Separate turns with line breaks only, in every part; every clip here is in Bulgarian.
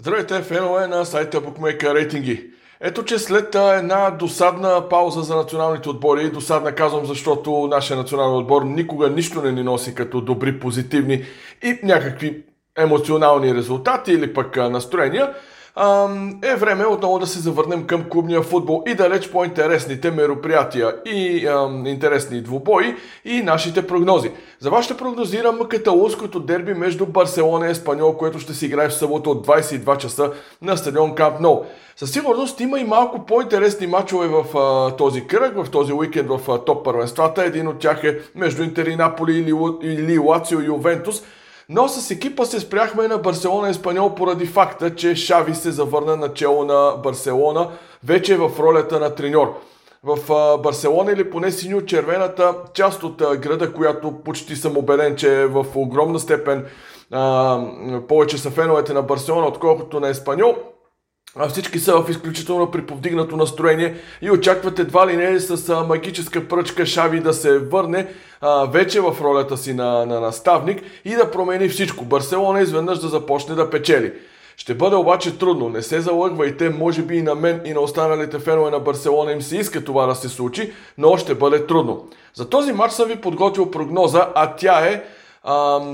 Здравейте, фенове на сайта Bookmaker Рейтинги. Ето, че след една досадна пауза за националните отбори, досадна казвам, защото нашия национален отбор никога нищо не ни носи като добри, позитивни и някакви емоционални резултати или пък настроения, е време отново да се завърнем към клубния футбол и далеч по-интересните мероприятия и ам, интересни двубои и нашите прогнози. За вас ще прогнозирам каталунското дерби между Барселона и Еспаньол, което ще се играе в събота от 22 часа на стадион Камп Ноу. Със сигурност има и малко по-интересни матчове в а, този кръг, в този уикенд в топ първенствата. Един от тях е между Интер и Наполи или, или Лацио и Ювентус – но с екипа се спряхме на Барселона Испаньол поради факта, че Шави се завърна начало на Барселона, вече е в ролята на треньор. В Барселона или поне синьо-червената част от града, която почти съм убеден, че е в огромна степен а, повече са феновете на Барселона, отколкото на Еспаньол, а всички са в изключително приповдигнато настроение и очакват едва ли не с магическа пръчка Шави да се върне а, вече в ролята си на, на наставник и да промени всичко. Барселона изведнъж да започне да печели. Ще бъде обаче трудно, не се залъгвайте, може би и на мен и на останалите фенове на Барселона им се иска това да се случи, но ще бъде трудно. За този матч съм ви подготвил прогноза, а тя е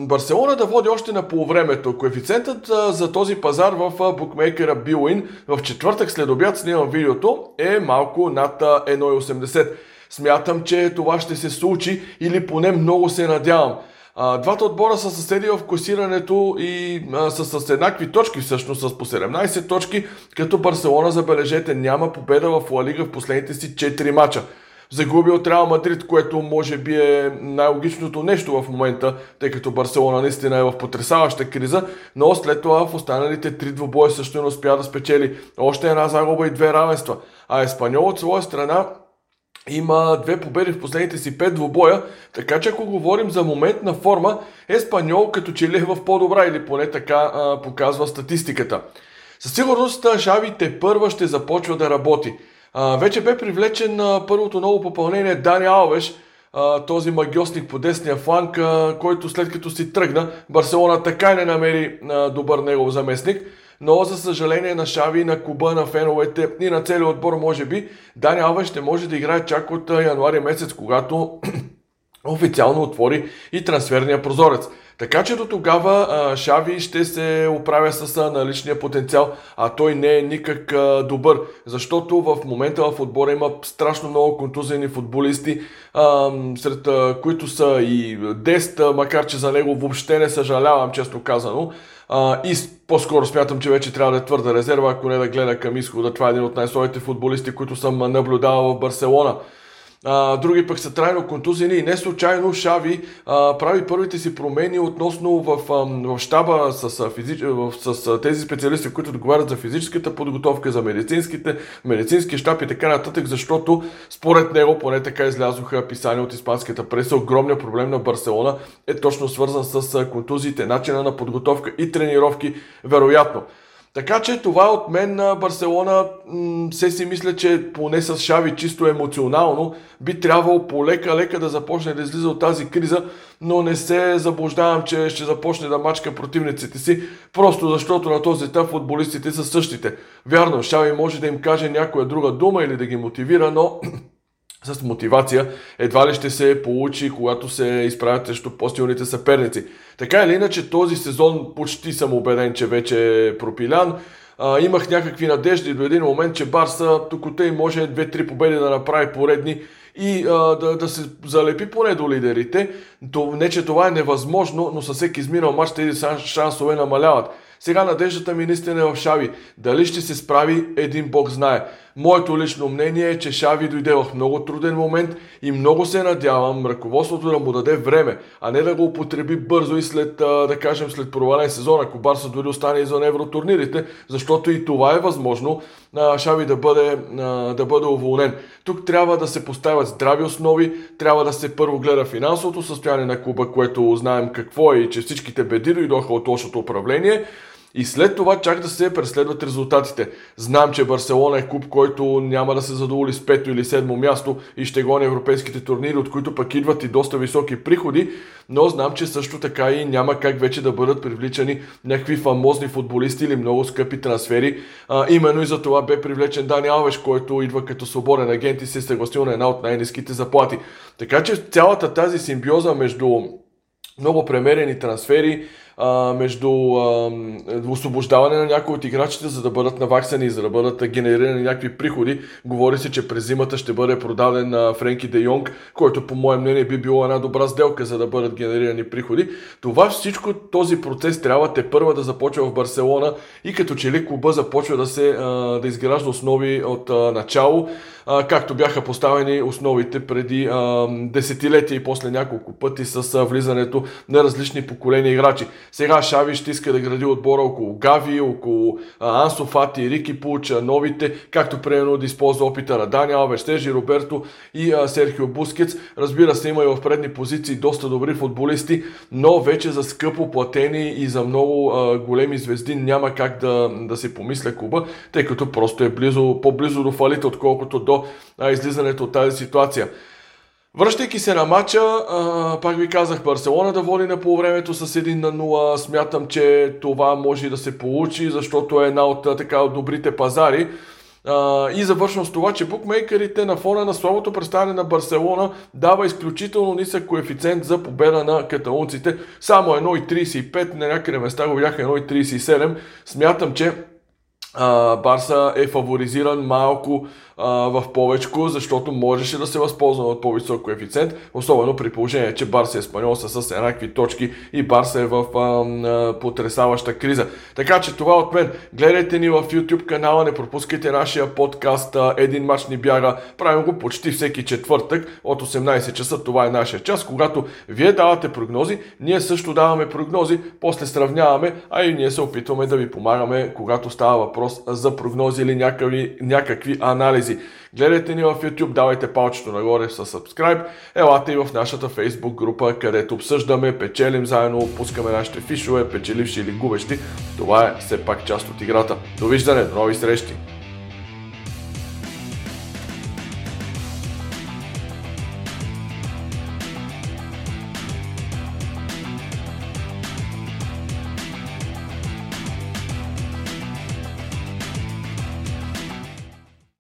Барселона да води още на полувремето. Коефициентът за този пазар в букмейкера Билуин в четвъртък след обяд снимам видеото е малко над 1,80. Смятам, че това ще се случи или поне много се надявам. двата отбора са съседи в класирането и а, са с еднакви точки, всъщност с по 17 точки, като Барселона, забележете, няма победа в Ла Лига в последните си 4 мача загуби от Реал Мадрид, което може би е най-логичното нещо в момента, тъй като Барселона наистина е в потрясаваща криза, но след това в останалите три двубоя също не успя да спечели още една загуба и две равенства. А Еспаньол от своя страна има две победи в последните си пет двубоя, така че ако говорим за момент на форма, Еспаньол като че ли е в по-добра или поне така а, показва статистиката. Със сигурност Шави те първа ще започва да работи. А, вече бе привлечен на първото ново попълнение Дани Алвеш, а, този магиосник по десния фланг, а, който след като си тръгна, Барселона така и не намери а, добър негов заместник. Но за съжаление на Шави, на Куба, на феновете и на целият отбор, може би, Дани Алвеш ще може да играе чак от януари месец, когато официално отвори и трансферния прозорец. Така че до тогава Шави ще се оправя с наличния потенциал, а той не е никак добър, защото в момента в отбора има страшно много контузени футболисти, сред които са и Дест, макар че за него въобще не съжалявам, често казано. И по-скоро смятам, че вече трябва да е твърда резерва, ако не да гледа към изхода. Това е един от най-слабите футболисти, които съм наблюдавал в Барселона а, други пък са трайно контузени и не случайно Шави а, прави първите си промени относно в, а, в щаба с, физич... с, с тези специалисти, които отговарят за физическата подготовка, за медицинските, медицински щаб и така нататък, защото според него, поне така излязоха писания от испанската преса, огромният проблем на Барселона е точно свързан с контузиите, начина на подготовка и тренировки, вероятно. Така че това от мен на Барселона се си мисля, че поне с Шави чисто емоционално би трябвало полека-лека да започне да излиза от тази криза, но не се заблуждавам, че ще започне да мачка противниците си, просто защото на този етап футболистите са същите. Вярно, Шави може да им каже някоя друга дума или да ги мотивира, но с мотивация едва ли ще се получи, когато се изправят срещу по-силните съперници. Така или иначе, този сезон почти съм убеден, че вече е пропилян. А, имах някакви надежди до един момент, че Барса тук и може 2-3 победи да направи поредни и а, да, да се залепи поне до лидерите. То, не, че това е невъзможно, но със всеки изминал матч тези шансове намаляват. Сега надеждата ми наистина е в Шави. Дали ще се справи, един бог знае. Моето лично мнение е, че Шави дойде в много труден момент и много се надявам ръководството да му даде време, а не да го употреби бързо и след, да кажем, след провален сезон, ако Барса дори остане извън евротурнирите, защото и това е възможно Шави да бъде, да бъде уволнен. Тук трябва да се поставят здрави основи, трябва да се първо гледа финансовото състояние на клуба, което знаем какво е и че всичките беди дойдоха от лошото управление и след това чак да се преследват резултатите. Знам, че Барселона е клуб, който няма да се задоволи с пето или седмо място и ще гони европейските турнири, от които пък идват и доста високи приходи, но знам, че също така и няма как вече да бъдат привличани някакви фамозни футболисти или много скъпи трансфери. А, именно и за това бе привлечен Дани Алвеш, който идва като свободен агент и се съгласил на една от най-низките заплати. Така че цялата тази симбиоза между много премерени трансфери, а, между а, освобождаване на някои от играчите, за да бъдат наваксани, за да бъдат генерирани някакви приходи. Говори се, че през зимата ще бъде продаден на Френки Де Йонг, който по мое мнение би било една добра сделка, за да бъдат генерирани приходи. Това всичко, този процес трябва те първа да започва в Барселона и като че ли клуба започва да се а, да изгражда основи от а, начало както бяха поставени основите преди а, десетилетия и после няколко пъти с а, влизането на различни поколения играчи. Сега Шави ще иска да гради отбора около Гави, около а, Ансо Фати, Рики Пуча, новите, както примерно да използва опита на Дани Алвеш, Роберто и а, Серхио Бускетс. Разбира се, има и в предни позиции доста добри футболисти, но вече за скъпо платени и за много а, големи звезди няма как да, да се помисля клуба, тъй като просто е близо, по-близо до фалита, отколкото до а, излизането от тази ситуация. Връщайки се на матча, а, пак ви казах, Барселона да води на полувремето с 1 на 0. Смятам, че това може да се получи, защото е една от, така, от добрите пазари. А, и завършвам с това, че букмейкерите на фона на слабото представяне на Барселона дава изключително нисък коефициент за победа на каталунците. Само 1,35, на някъде места го бяха 1,37. Смятам, че Барса е фаворизиран малко а, в повечко, защото можеше да се възползва от по-висок коефициент, особено при положение, че Барса е Спаньол са с еднакви точки и Барса е в а, а, потрясаваща криза. Така че това от мен. Гледайте ни в YouTube канала, не пропускайте нашия подкаст а, Един мач ни бяга. Правим го почти всеки четвъртък от 18 часа. Това е нашия час, когато вие давате прогнози, ние също даваме прогнози, после сравняваме, а и ние се опитваме да ви помагаме, когато става въпрос за прогнози или някакви, някакви анализи. Гледайте ни в YouTube, давайте палчето нагоре с subscribe. Елате и в нашата Facebook група, където обсъждаме, печелим заедно, пускаме нашите фишове, печеливши или губещи. Това е все пак част от играта. Довиждане, до нови срещи!